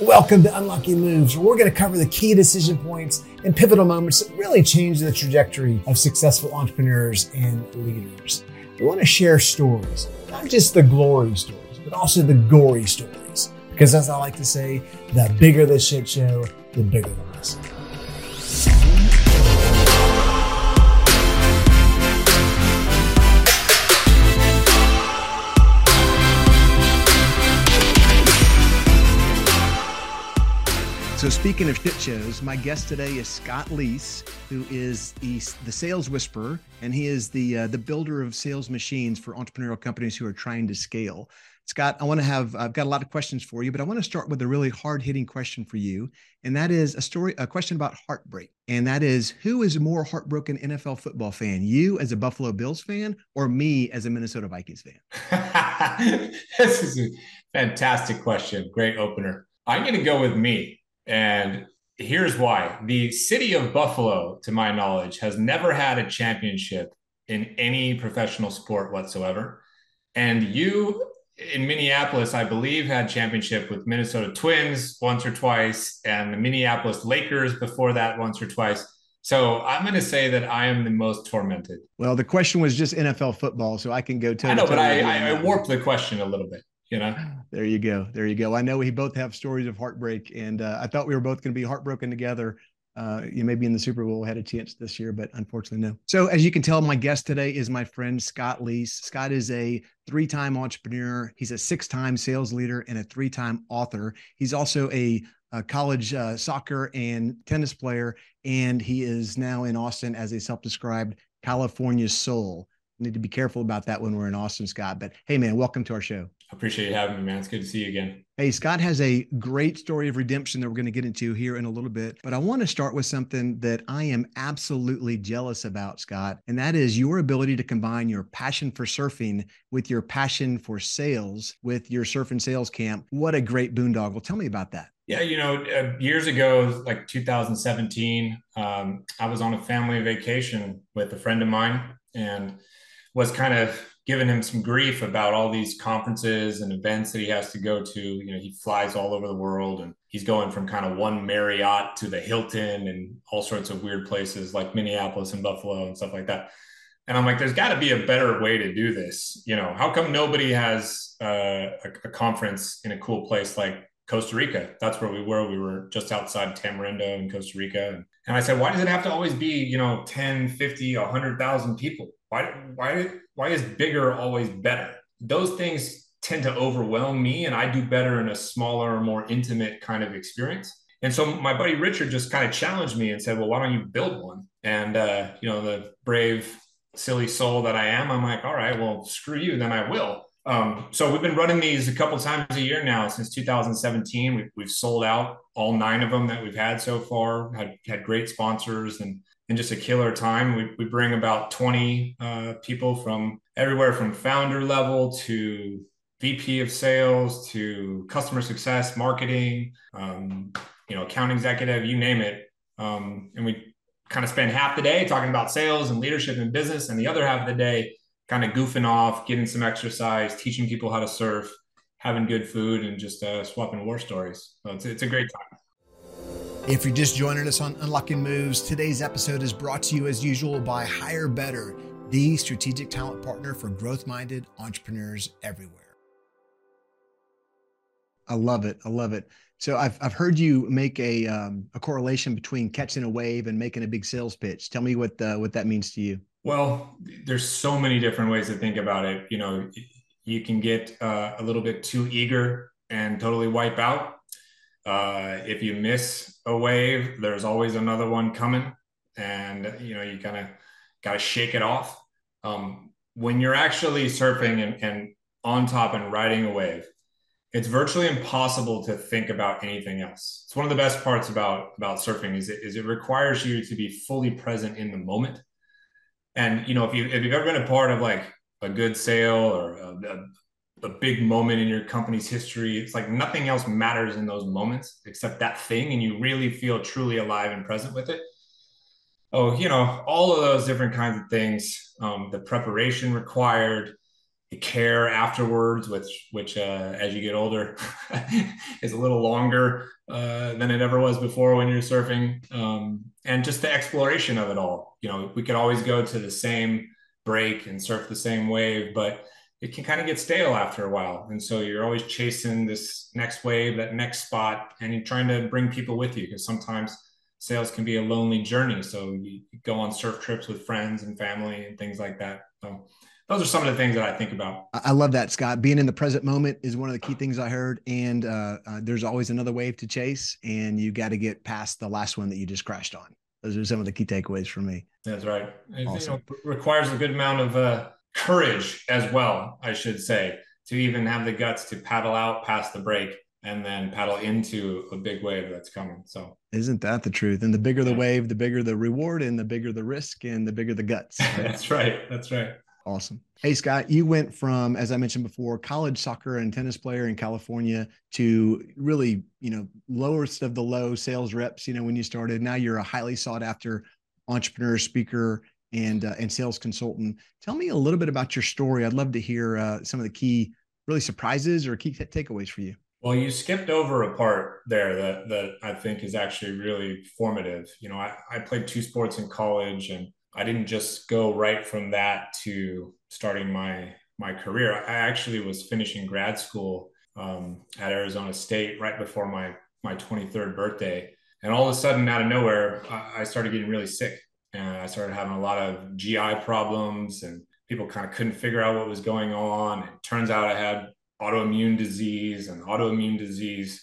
Welcome to Unlocking Moves, where we're going to cover the key decision points and pivotal moments that really change the trajectory of successful entrepreneurs and leaders. We want to share stories, not just the glory stories, but also the gory stories. Because as I like to say, the bigger the shit show, the bigger the lesson. So, speaking of shit shows, my guest today is Scott Leese, who is the, the sales whisperer, and he is the uh, the builder of sales machines for entrepreneurial companies who are trying to scale. Scott, I want to have I've got a lot of questions for you, but I want to start with a really hard hitting question for you, and that is a story, a question about heartbreak, and that is who is a more heartbroken NFL football fan, you as a Buffalo Bills fan, or me as a Minnesota Vikings fan? this is a fantastic question, great opener. I'm going to go with me. And here's why the city of Buffalo, to my knowledge, has never had a championship in any professional sport whatsoever. And you in Minneapolis, I believe, had championship with Minnesota Twins once or twice, and the Minneapolis Lakers before that once or twice. So I'm going to say that I am the most tormented. Well, the question was just NFL football, so I can go to. I know, but I, I, I warped the question a little bit you know? There you go there you go. I know we both have stories of heartbreak and uh, i thought we were both going to be heartbroken together uh, you maybe in the super bowl had a chance this year but unfortunately no. So as you can tell my guest today is my friend scott leese scott is a three-time entrepreneur he's a six-time sales leader and a three-time author. He's also a, a college uh, soccer and tennis player and he is now in austin as a self-described california soul need to be careful about that when we're in austin scott but hey man welcome to our show appreciate you having me, man. It's good to see you again. Hey, Scott has a great story of redemption that we're going to get into here in a little bit. But I want to start with something that I am absolutely jealous about, Scott. And that is your ability to combine your passion for surfing with your passion for sales with your surf and sales camp. What a great boondoggle. Tell me about that. Yeah, you know, uh, years ago, like 2017, um, I was on a family vacation with a friend of mine and was kind of giving him some grief about all these conferences and events that he has to go to. You know, he flies all over the world and he's going from kind of one Marriott to the Hilton and all sorts of weird places like Minneapolis and Buffalo and stuff like that. And I'm like, there's got to be a better way to do this. You know, how come nobody has uh, a, a conference in a cool place like Costa Rica? That's where we were. We were just outside Tamarindo in Costa Rica. And I said, why does it have to always be, you know, 10, 50, 100,000 people? Why, why, why is bigger always better? Those things tend to overwhelm me, and I do better in a smaller, more intimate kind of experience. And so my buddy Richard just kind of challenged me and said, "Well, why don't you build one?" And uh, you know, the brave, silly soul that I am, I'm like, "All right, well, screw you, then I will." Um, so we've been running these a couple times a year now since 2017. We've, we've sold out all nine of them that we've had so far. Had had great sponsors and and just a killer time. We, we bring about 20 uh, people from everywhere from founder level to VP of sales to customer success, marketing, um, you know, account executive, you name it. Um, and we kind of spend half the day talking about sales and leadership and business, and the other half of the day kind of goofing off, getting some exercise, teaching people how to surf, having good food, and just uh, swapping war stories. So it's, it's a great time. If you're just joining us on Unlocking Moves, today's episode is brought to you as usual by HireBetter, the strategic talent partner for growth minded entrepreneurs everywhere. I love it. I love it. So I've, I've heard you make a, um, a correlation between catching a wave and making a big sales pitch. Tell me what, uh, what that means to you. Well, there's so many different ways to think about it. You know, you can get uh, a little bit too eager and totally wipe out uh, if you miss a wave, there's always another one coming, and you know you kind of got to shake it off. Um, when you're actually surfing and, and on top and riding a wave, it's virtually impossible to think about anything else. It's one of the best parts about about surfing is it, is it requires you to be fully present in the moment. And you know, if you if you've ever been a part of like a good sale or a, a a big moment in your company's history. It's like nothing else matters in those moments except that thing, and you really feel truly alive and present with it. Oh, you know, all of those different kinds of things, um, the preparation required, the care afterwards, which which uh, as you get older is a little longer uh, than it ever was before when you're surfing, um, and just the exploration of it all. You know, we could always go to the same break and surf the same wave, but it can kind of get stale after a while, and so you're always chasing this next wave, that next spot, and you're trying to bring people with you because sometimes sales can be a lonely journey. So you go on surf trips with friends and family and things like that. So those are some of the things that I think about. I love that, Scott. Being in the present moment is one of the key things I heard. And uh, uh, there's always another wave to chase, and you got to get past the last one that you just crashed on. Those are some of the key takeaways for me. That's right. It you know, requires a good amount of uh, courage as well, I should say, to even have the guts to paddle out past the break and then paddle into a big wave that's coming. So, isn't that the truth? And the bigger the wave, the bigger the reward, and the bigger the risk, and the bigger the guts. Right? that's right. That's right. Awesome. Hey, Scott, you went from, as I mentioned before, college soccer and tennis player in California to really, you know, lowest of the low sales reps, you know, when you started. Now you're a highly sought after entrepreneur, speaker, and, uh, and sales consultant. Tell me a little bit about your story. I'd love to hear uh, some of the key, really surprises or key t- takeaways for you. Well, you skipped over a part there that, that I think is actually really formative. You know, I, I played two sports in college and I didn't just go right from that to starting my my career. I actually was finishing grad school um, at Arizona State right before my my 23rd birthday, and all of a sudden, out of nowhere, I, I started getting really sick, and I started having a lot of GI problems, and people kind of couldn't figure out what was going on. It turns out I had autoimmune disease, and autoimmune disease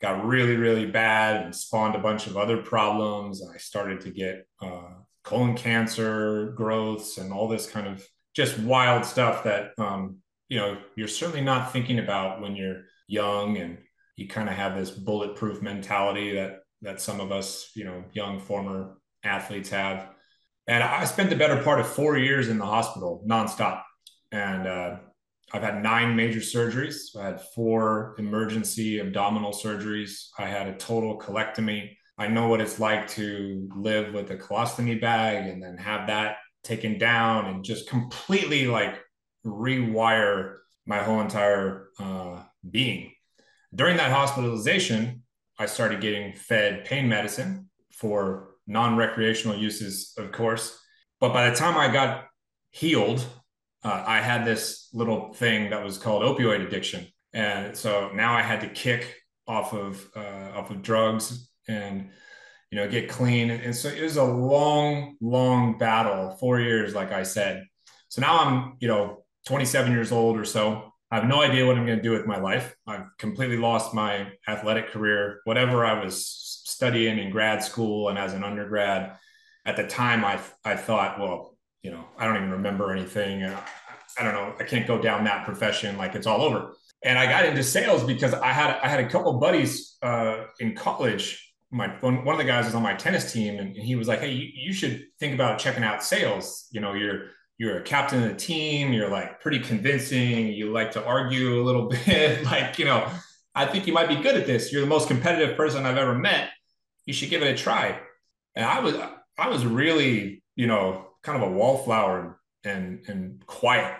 got really, really bad and spawned a bunch of other problems. I started to get uh, colon cancer growths and all this kind of just wild stuff that um, you know you're certainly not thinking about when you're young and you kind of have this bulletproof mentality that that some of us you know young former athletes have and i spent the better part of four years in the hospital nonstop. And uh, i've had nine major surgeries. I had four emergency abdominal surgeries. I had a total colectomy. I know what it's like to live with a colostomy bag and then have that taken down and just completely like rewire my whole entire uh, being. During that hospitalization, I started getting fed pain medicine for non recreational uses, of course. But by the time I got healed, uh, I had this little thing that was called opioid addiction. And so now I had to kick off of uh, off of drugs and you know get clean. And so it was a long long battle four years like i said. So now i'm you know 27 years old or so. I have no idea what i'm going to do with my life. I've completely lost my athletic career. Whatever i was studying in grad school and as an undergrad at the time i i thought well you know i don't even remember anything. I don't know i can't go down that profession like it's all over. And i got into sales because i had i had a couple buddies uh, in college. My one, one of the guys was on my tennis team and he was like hey you, you should think about checking out sales. You know you're you're a captain of the team. You're like pretty convincing. You like to argue a little bit. Like you know i think you might be good at this. You're the most competitive person i've ever met you should give it a try. And i was i was really you know kind of a wallflower and and quiet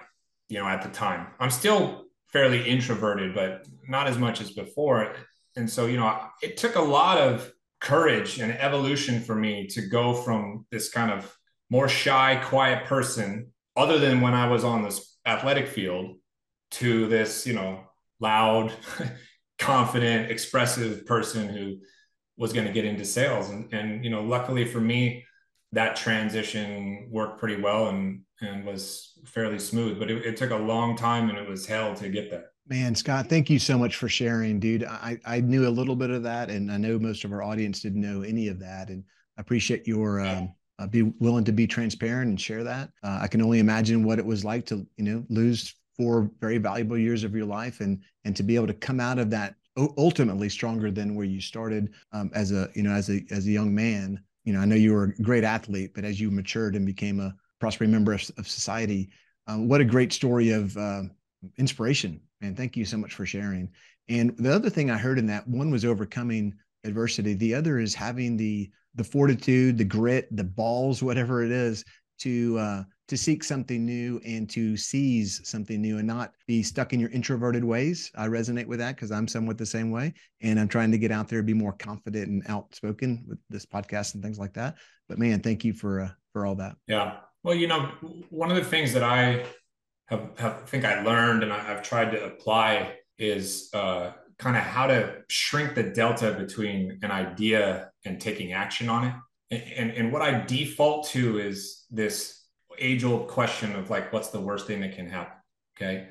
you know at the time. I'm still fairly introverted but not as much as before. And so you know it took a lot of courage and evolution for me to go from this kind of more shy, quiet person, other than when I was on this athletic field, to this, you know, loud, confident, expressive person who was going to get into sales. And, and, you know, luckily for me, that transition worked pretty well and, and was fairly smooth, but it, it took a long time and it was hell to get there. Man, Scott, thank you so much for sharing, dude. I, I knew a little bit of that, and I know most of our audience didn't know any of that. And I appreciate your um, uh, be willing to be transparent and share that. Uh, I can only imagine what it was like to, you know, lose four very valuable years of your life, and and to be able to come out of that ultimately stronger than where you started um, as a, you know, as a as a young man. You know, I know you were a great athlete, but as you matured and became a prospering member of, of society, um, what a great story of uh, inspiration And thank you so much for sharing. And the other thing I heard in that one was overcoming adversity. The other is having the the fortitude, the grit, the balls, whatever it is, to uh, to seek something new and to seize something new and not be stuck in your introverted ways. I resonate with that because I'm somewhat the same way. And I'm trying to get out there, be more confident and outspoken with this podcast and things like that. But man, thank you for uh, for all that. Yeah. Well, you know, one of the things that I have, have think I learned and I, have tried to apply is uh, kind of how to shrink the delta between an idea and taking action on it. And, and, and what I default to is this age old question of like, what's the worst thing that can happen? Okay.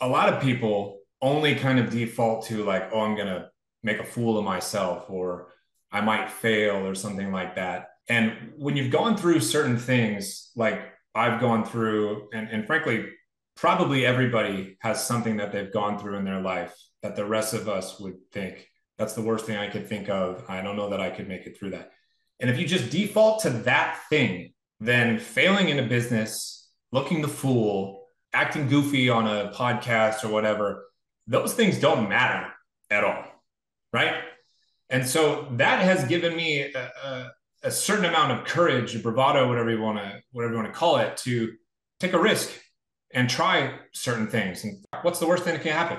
A lot of people only kind of default to like, oh, I'm going to make a fool of myself or I might fail or something like that. And when you've gone through certain things, like I've gone through, and, and frankly, probably everybody has something that they've gone through in their life that the rest of us would think that's the worst thing I could think of. I don't know that I could make it through that. And if you just default to that thing, then failing in a business, looking the fool, acting goofy on a podcast or whatever, those things don't matter at all. Right. And so that has given me a, a, a certain amount of courage, bravado, whatever you want to, whatever you want to call it, to take a risk and try certain things. And what's the worst thing that can happen?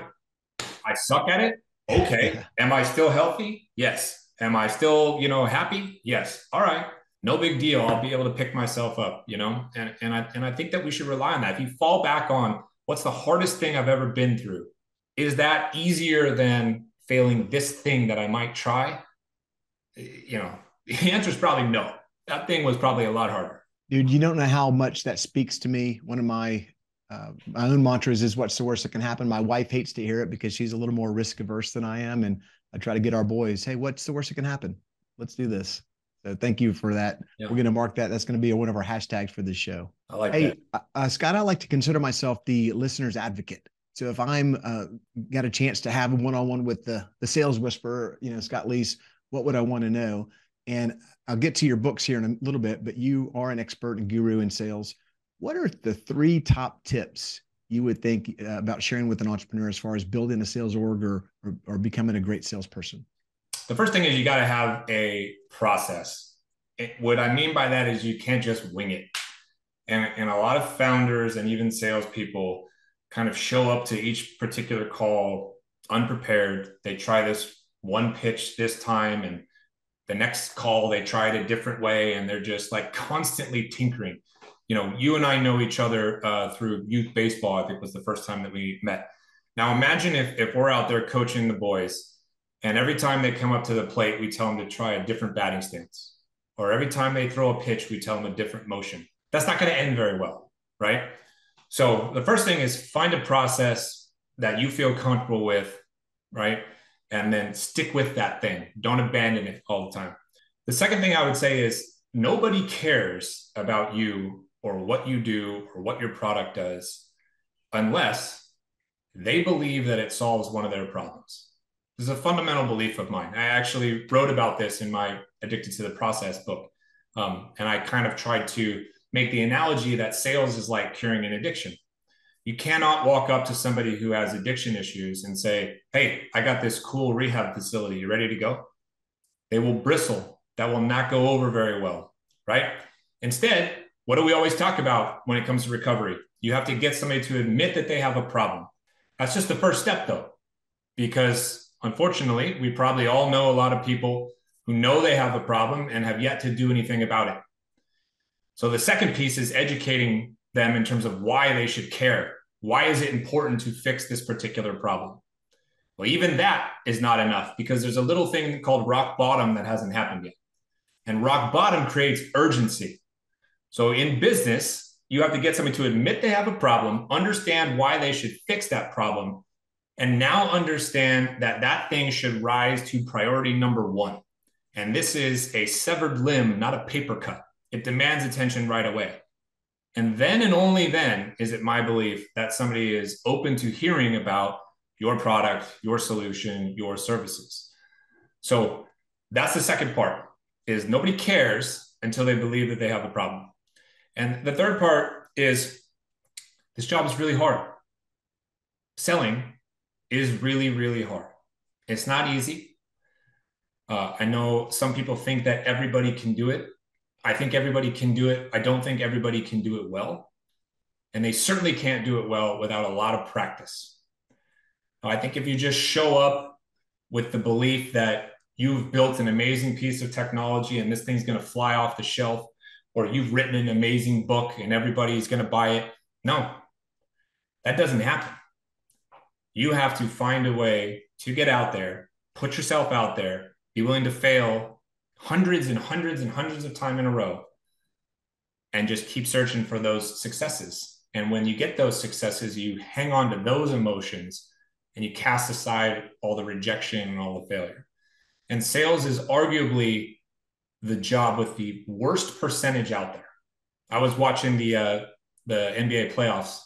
I suck at it. Okay. Am I still healthy? Yes. Am I still, you know, happy? Yes. All right no big deal. I'll be able to pick myself up, you know? And, and I, and I think that we should rely on that. If you fall back on what's the hardest thing I've ever been through, is that easier than failing this thing that I might try? You know, the answer is probably no. That thing was probably a lot harder. Dude, you don't know how much that speaks to me. One of my uh, my own mantras is what's the worst that can happen. My wife hates to hear it because she's a little more risk averse than I am. And I try to get our boys, hey, what's the worst that can happen? Let's do this. So thank you for that. Yeah. We're going to mark that. That's going to be one of our hashtags for this show. I like hey, that. Uh, Scott, I like to consider myself the listener's advocate. So if I'm uh, got a chance to have a one-on-one with the the sales whisperer, you know, Scott Leese, what would I want to know? And I'll get to your books here in a little bit, but you are an expert and guru in sales. What are the three top tips you would think uh, about sharing with an entrepreneur as far as building a sales org or, or, or becoming a great salesperson? The first thing is you got to have a process. It, what I mean by that is you can't just wing it. And, and a lot of founders and even salespeople kind of show up to each particular call unprepared. They try this one pitch this time, and the next call they try it a different way, and they're just like constantly tinkering. You know, you and I know each other uh, through youth baseball. I think was the first time that we met. Now imagine if if we're out there coaching the boys and every time they come up to the plate, we tell them to try a different batting stance. Or every time they throw a pitch, we tell them a different motion. That's not going to end very well, right? So the first thing is find a process that you feel comfortable with, right? And then stick with that thing. Don't abandon it all the time. The second thing I would say is nobody cares about you or what you do or what your product does unless they believe that it solves one of their problems. This is a fundamental belief of mine. I actually wrote about this in my Addicted to the Process book. Um, and I kind of tried to make the analogy that sales is like curing an addiction. You cannot walk up to somebody who has addiction issues and say, Hey, I got this cool rehab facility. You ready to go? They will bristle. That will not go over very well, right? Instead, what do we always talk about when it comes to recovery? You have to get somebody to admit that they have a problem. That's just the first step, though, because unfortunately, we probably all know a lot of people who know they have a problem and have yet to do anything about it. So the second piece is educating them in terms of why they should care. Why is it important to fix this particular problem? Well, even that is not enough because there's a little thing called rock bottom that hasn't happened yet. And rock bottom creates urgency. So in business, you have to get somebody to admit they have a problem, understand why they should fix that problem, and now understand that that thing should rise to priority number one. And this is a severed limb, not a paper cut. It demands attention right away. And then and only then is it my belief that somebody is open to hearing about your product, your solution, your services. So that's the second part is nobody cares until they believe that they have a problem. And the third part is this job is really hard. Selling is really, really hard. It's not easy. Uh, I know some people think that everybody can do it. I think everybody can do it. I don't think everybody can do it well. And they certainly can't do it well without a lot of practice. I think if you just show up with the belief that you've built an amazing piece of technology and this thing's going to fly off the shelf, or you've written an amazing book and everybody's going to buy it, no, that doesn't happen. You have to find a way to get out there, put yourself out there, be willing to fail hundreds and hundreds and hundreds of time in a row, and just keep searching for those successes. And when you get those successes, you hang on to those emotions and you cast aside all the rejection and all the failure. And sales is arguably the job with the worst percentage out there. I was watching the uh, the NBA playoffs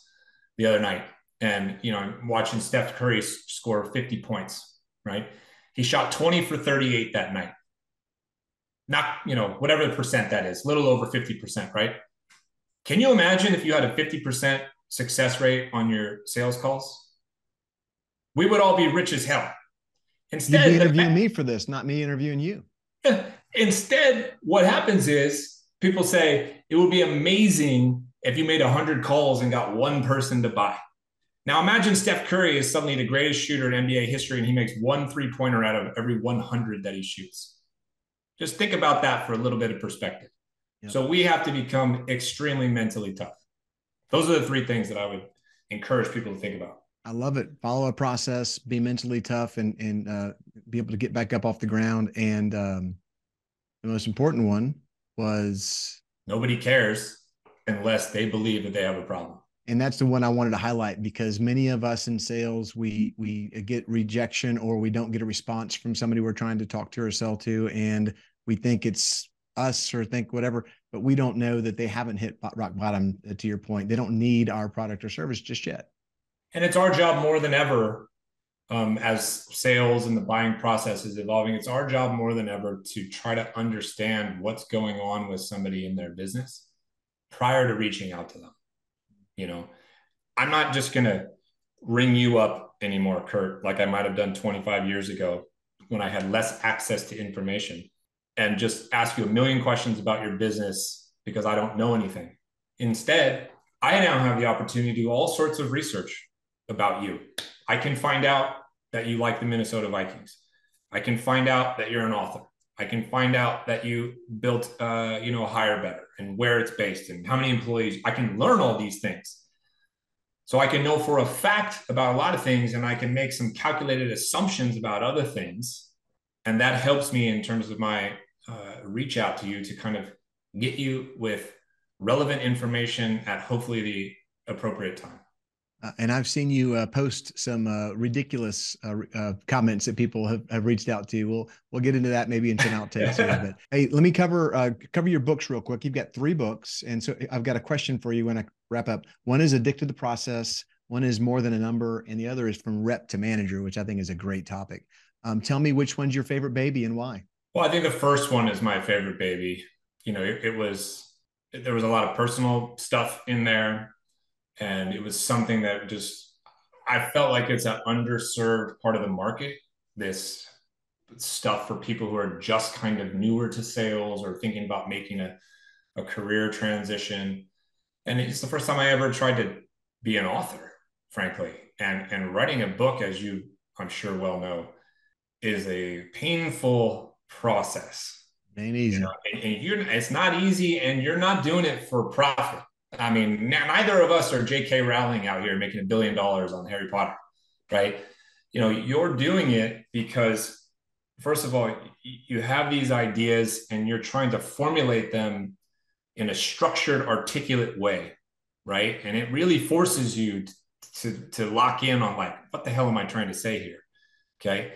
the other night, and you know, watching Steph Curry score 50 points. Right, he shot 20 for 38 that night. Not you know whatever the percent that is, little over 50 percent. Right? Can you imagine if you had a 50 percent success rate on your sales calls? we would all be rich as hell. Instead, You'd interviewing me for this, not me interviewing you. Instead, what happens is people say it would be amazing if you made 100 calls and got one person to buy. Now, imagine Steph Curry is suddenly the greatest shooter in NBA history and he makes one three pointer out of every 100 that he shoots. Just think about that for a little bit of perspective. Yep. So, we have to become extremely mentally tough. Those are the three things that I would encourage people to think about. I love it. Follow a process, be mentally tough, and and uh, be able to get back up off the ground. And um, the most important one was nobody cares unless they believe that they have a problem. And that's the one I wanted to highlight because many of us in sales, we we get rejection or we don't get a response from somebody we're trying to talk to or sell to, and we think it's us or think whatever, but we don't know that they haven't hit rock bottom. Uh, to your point, they don't need our product or service just yet. And it's our job more than ever um, as sales and the buying process is evolving it's our job more than ever to try to understand what's going on with somebody in their business prior to reaching out to them you know i'm not just going to ring you up anymore kurt like i might have done 25 years ago when i had less access to information and just ask you a million questions about your business because i don't know anything instead i now have the opportunity to do all sorts of research about you. I can find out that you like the Minnesota Vikings. I can find out that you're an author. I can find out that you built, uh, you know, HireBetter and where it's based and how many employees. I can learn all these things. So I can know for a fact about a lot of things and I can make some calculated assumptions about other things. And that helps me in terms of my uh, reach out to you to kind of get you with relevant information at hopefully the appropriate time. Uh, and I've seen you uh, post some uh, ridiculous uh, uh, comments that people have, have reached out to. We'll we'll get into that maybe in ten outtakes little. Hey, let me cover uh, cover your books real quick. You've got three books, and so I've got a question for you when I wrap up. One is addicted to the process. One is more than a number, and the other is from rep to manager, which I think is a great topic. Um, tell me which one's your favorite baby and why. Well, I think the first one is my favorite baby. You know, it, it was there was a lot of personal stuff in there and it was something that just I felt like it's an underserved part of the market. This stuff for people who are just kind of newer to sales or thinking about making a, a career transition. And it's the first time I ever tried to be an author, frankly. And and writing a book, as you I'm sure well know, is a painful process. Ain't easy. You know, and, and you're it's not easy, and you're not doing it for profit. I mean, neither of us are J.K. Rowling out here making a billion dollars on Harry Potter, right? You know, you're doing it because, first of all, you have these ideas and you're trying to formulate them in a structured, articulate way, right? And it really forces you to, to lock in on like, what the hell am I trying to say here? Okay.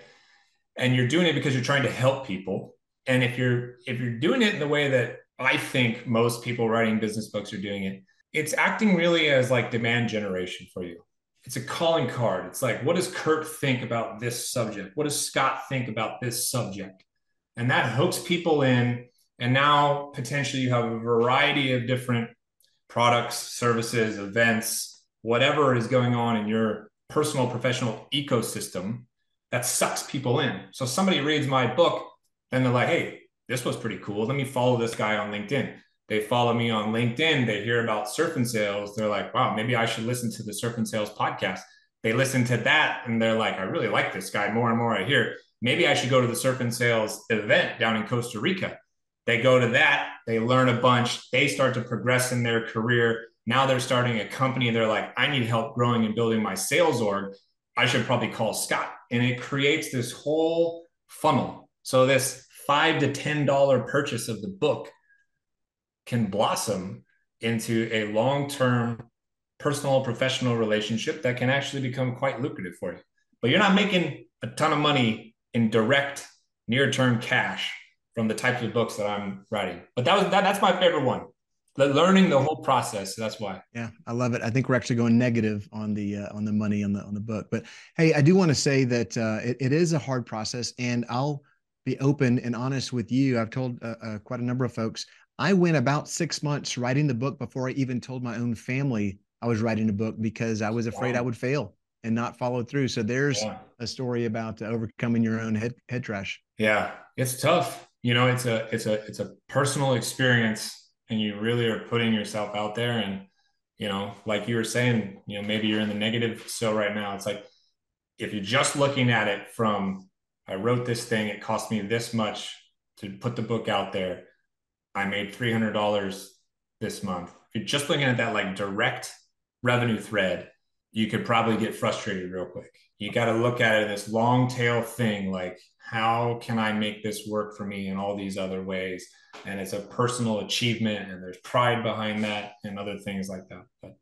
And you're doing it because you're trying to help people. And if you're if you're doing it in the way that I think most people writing business books are doing it. It's acting really as like demand generation for you. It's a calling card. It's like, what does Kurt think about this subject? What does Scott think about this subject? And that hooks people in. And now potentially you have a variety of different products, services, events, whatever is going on in your personal professional ecosystem that sucks people in. So somebody reads my book and they're like, hey, this was pretty cool. Let me follow this guy on LinkedIn. They follow me on LinkedIn. They hear about surf and sales. They're like, wow, maybe I should listen to the surf and sales podcast. They listen to that and they're like, I really like this guy more and more I hear. Maybe I should go to the surf and sales event down in Costa Rica. They go to that, they learn a bunch, they start to progress in their career. Now they're starting a company. They're like, I need help growing and building my sales org. I should probably call Scott. And it creates this whole funnel. So this five to ten dollar purchase of the book can blossom into a long-term personal professional relationship that can actually become quite lucrative for you. But you're not making a ton of money in direct near-term cash from the types of books that i'm writing. But that was that, that's my favorite one. Learning the whole process that's why. Yeah i love it. I think we're actually going negative on the uh, on the money on the on the book. But hey i do want to say that uh, it, it is a hard process and i'll be open and honest with you i've told uh, uh quite a number of folks I went about six months writing the book before I even told my own family I was writing a book because I was afraid wow. I would fail and not follow through. So there's yeah. a story about overcoming your own head head trash. Yeah, it's tough. You know, it's a it's a it's a personal experience, and you really are putting yourself out there. And you know, like you were saying, you know, maybe you're in the negative so right now. It's like if you're just looking at it from I wrote this thing, it cost me this much to put the book out there I made $300 this month. If you're just looking at that like direct revenue thread, you could probably get frustrated real quick. You got to look at it this long tail thing like, how can I make this work for me in all these other ways? And it's a personal achievement, and there's pride behind that, and other things like that. But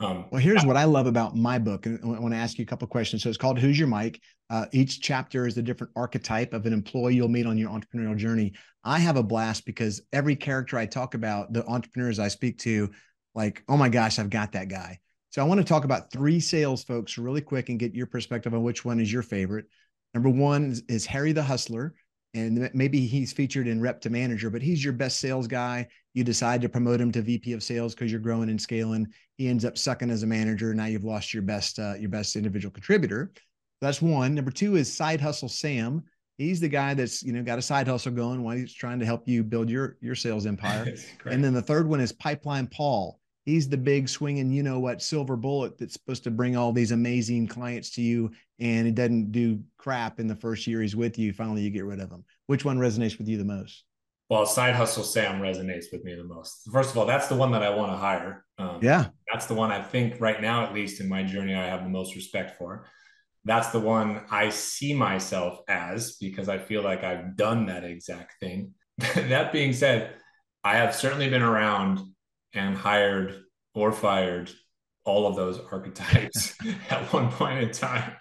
um, well, here's what I love about my book, and I want to ask you a couple questions. So it's called "Who's Your Mike." Uh, each chapter is a different archetype of an employee you'll meet on your entrepreneurial journey. I have a blast because every character I talk about, the entrepreneurs I speak to, like, oh my gosh, I've got that guy. So I want to talk about three sales folks really quick and get your perspective on which one is your favorite. Number one is, is Harry the Hustler and maybe he's featured in rep to manager, but he's your best sales guy. You decide to promote him to VP of sales because you're growing and scaling. He ends up sucking as a manager. Now you've lost your best uh, your best individual contributor. That's one. Number two is side hustle Sam. He's the guy that's you know got a side hustle going while he's trying to help you build your your sales empire. and then the third one is pipeline Paul he's the big swinging, you know what, silver bullet that's supposed to bring all these amazing clients to you. And it doesn't do crap in the first year he's with you. Finally, you get rid of him. Which one resonates with you the most? Well, side hustle Sam resonates with me the most. First of all, that's the one that I want to hire. Um, yeah, that's the one I think right now, at least in my journey, I have the most respect for. That's the one I see myself as because I feel like I've done that exact thing. that being said, I have certainly been around and hired or fired all of those archetypes at one point in time.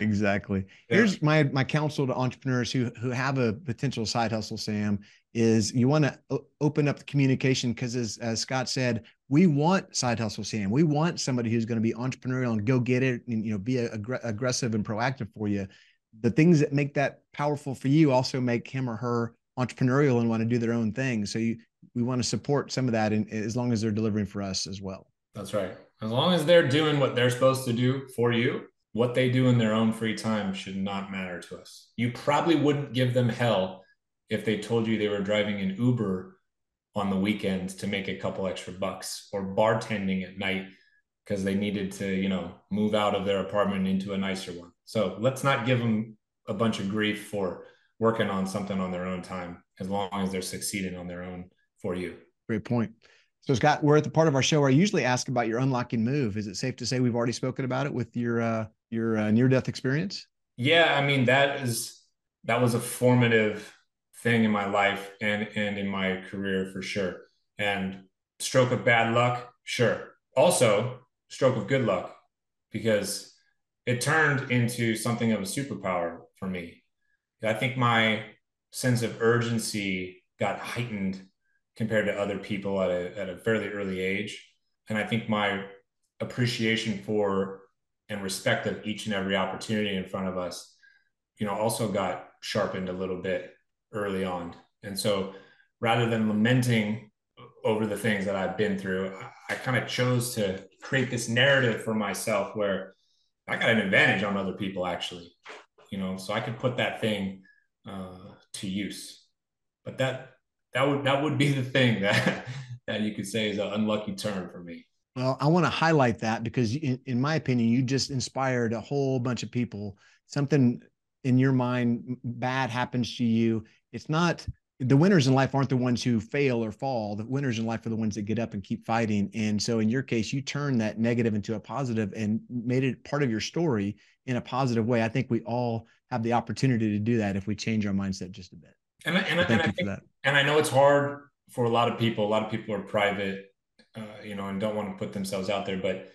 Exactly. Yeah. Here's my my counsel to entrepreneurs who who have a potential side hustle, Sam, is you want to open up the communication because as, as Scott said, we want side hustle Sam. We want somebody who's going to be entrepreneurial and go get it and you know be aggressive and proactive for you. The things that make that powerful for you also make him or her entrepreneurial and want to do their own thing. So you we want to support some of that in, as long as they're delivering for us as well. That's right. As long as they're doing what they're supposed to do for you, what they do in their own free time should not matter to us. You probably wouldn't give them hell if they told you they were driving an Uber on the weekends to make a couple extra bucks or bartending at night because they needed to, you know, move out of their apartment into a nicer one. So let's not give them a bunch of grief for working on something on their own time as long as they're succeeding on their own for you. Great point. So Scott, we're at the part of our show where I usually ask about your unlocking move. Is it safe to say we've already spoken about it with your uh, your uh, near death experience? Yeah, I mean that is that was a formative thing in my life and and in my career for sure. And stroke of bad luck, sure. Also, stroke of good luck because it turned into something of a superpower for me. I think my sense of urgency got heightened compared to other people at a, at a fairly early age. And I think my appreciation for and respect of each and every opportunity in front of us, you know, also got sharpened a little bit early on. And so rather than lamenting over the things that I've been through, I, I kind of chose to create this narrative for myself where I got an advantage on other people actually, you know, so I could put that thing uh, to use. but that that would that would be the thing that that you could say is an unlucky turn for me. Well, I want to highlight that because, in, in my opinion, you just inspired a whole bunch of people. Something in your mind bad happens to you. It's not the winners in life aren't the ones who fail or fall. The winners in life are the ones that get up and keep fighting. And so, in your case, you turned that negative into a positive and made it part of your story in a positive way. I think we all have the opportunity to do that if we change our mindset just a bit. And, and, thank and you I think, for that. And I know it's hard for a lot of people. A lot of people are private, uh, you know, and don't want to put themselves out there. But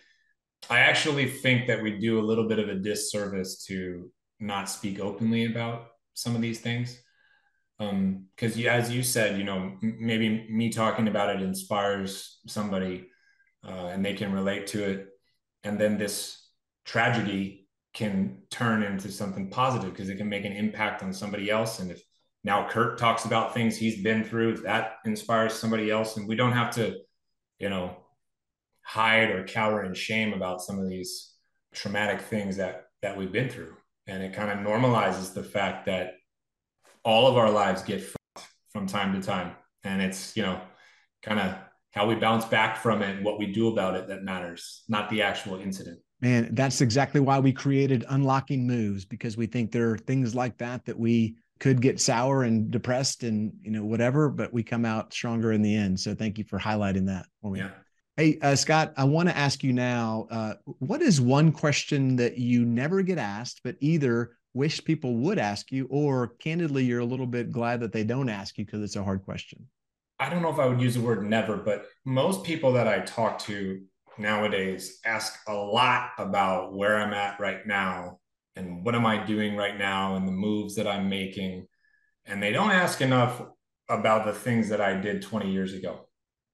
I actually think that we do a little bit of a disservice to not speak openly about some of these things. Um, because as you said, you know, maybe me talking about it inspires somebody, uh, and they can relate to it, and then this tragedy can turn into something positive because it can make an impact on somebody else. And if now Kurt talks about things he's been through, that inspires somebody else, and we don't have to, you know, hide or cower in shame about some of these traumatic things that that we've been through. And it kind of normalizes the fact that all of our lives get fucked from time to time. And it's you know kind of how we bounce back from it and what we do about it that matters not the actual incident. Man that's exactly why we created unlocking moves because we think there are things like that that we could get sour and depressed and you know whatever but we come out stronger in the end. So thank you for highlighting that for me. Yeah. Hey, uh, Scott, I want to ask you now uh, what is one question that you never get asked, but either wish people would ask you, or candidly, you're a little bit glad that they don't ask you because it's a hard question? I don't know if I would use the word never, but most people that I talk to nowadays ask a lot about where I'm at right now and what am I doing right now and the moves that I'm making. And they don't ask enough about the things that I did 20 years ago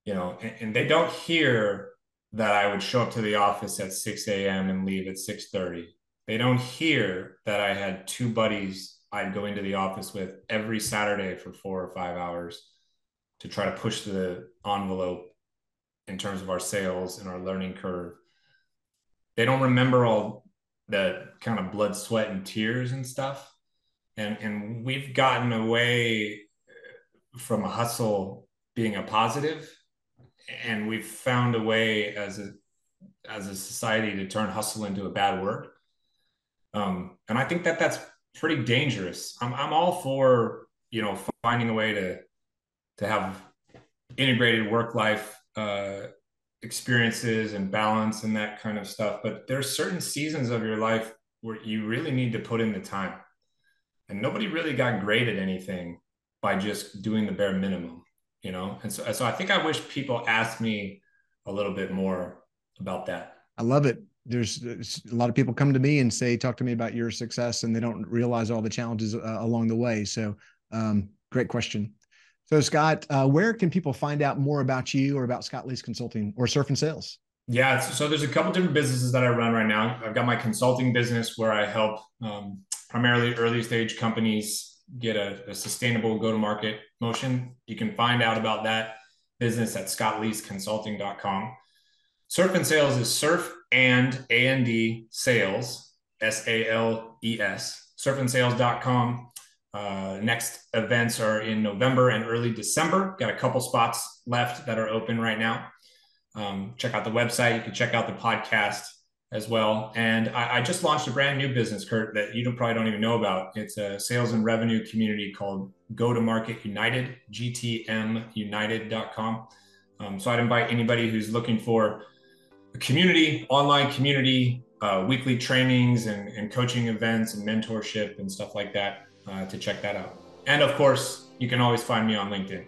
you know, and, and, they don't hear that I would show up to the office at 6 a.m. and leave at 6:30. They don't hear that I had two buddies I'd go into the office with every Saturday for four or five hours to try to push the envelope in terms of our sales and our learning curve. They don't remember all the kind of blood, sweat, and tears and stuff. And and we've gotten away from a hustle being a positive and we've found a way as a as a society to turn hustle into a bad word. Um, and I think that that's pretty dangerous. I'm I'm all for you know finding a way to to have integrated work life uh, experiences and balance and that kind of stuff. But there's certain seasons of your life where you really need to put in the time. And nobody really got great at anything by just doing the bare minimum you know and so, so i think i wish people asked me a little bit more about that i love it there's, there's a lot of people come to me and say talk to me about your success and they don't realize all the challenges uh, along the way so um, great question so scott uh, where can people find out more about you or about scott leese consulting or surf and sales yeah so there's a couple different businesses that i run right now i've got my consulting business where i help um, primarily early stage companies get a, a sustainable go to market motion. You can find out about that business at scottleeseconsulting.com. Surf and Sales is surf and A A-N-D sales, S-A-L-E-S, surfandsales.com. Uh, next events are in November and early December. Got a couple spots left that are open right now. Um, check out the website. You can check out the podcast as well. And I, I, just launched a brand new business, Kurt, that you don't, probably don't even know about. It's a sales and revenue community called Go to Market United, gtmunited.com. Um, so I'd invite anybody who's looking for a community, online community, uh, weekly trainings and, and, coaching events and mentorship and stuff like that uh, to check that out. And of course, you can always find me on LinkedIn.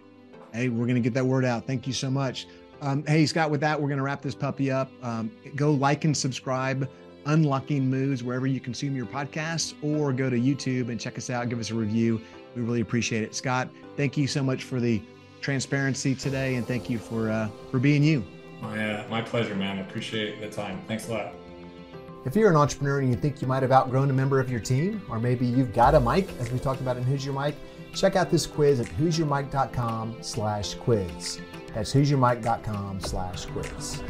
Hey, we're going to get that word out. Thank you so much. Um, hey, Scott, with that, we're going to wrap this puppy up. Um, go like and subscribe, Unlocking Moves, wherever you consume your podcasts, or go to YouTube and check us out. Give us a review. We really appreciate it. Scott, thank you so much for the transparency today, and thank you for uh, for being you. My, uh, my pleasure, man. I appreciate the time. Thanks a lot. If you're an entrepreneur and you think you might have outgrown a member of your team, or maybe you've got a Mike, as we talked about in Who's Your Mike, check out this quiz at who'syourmike.com slash quiz. That's who'syourmike.com slash quiz.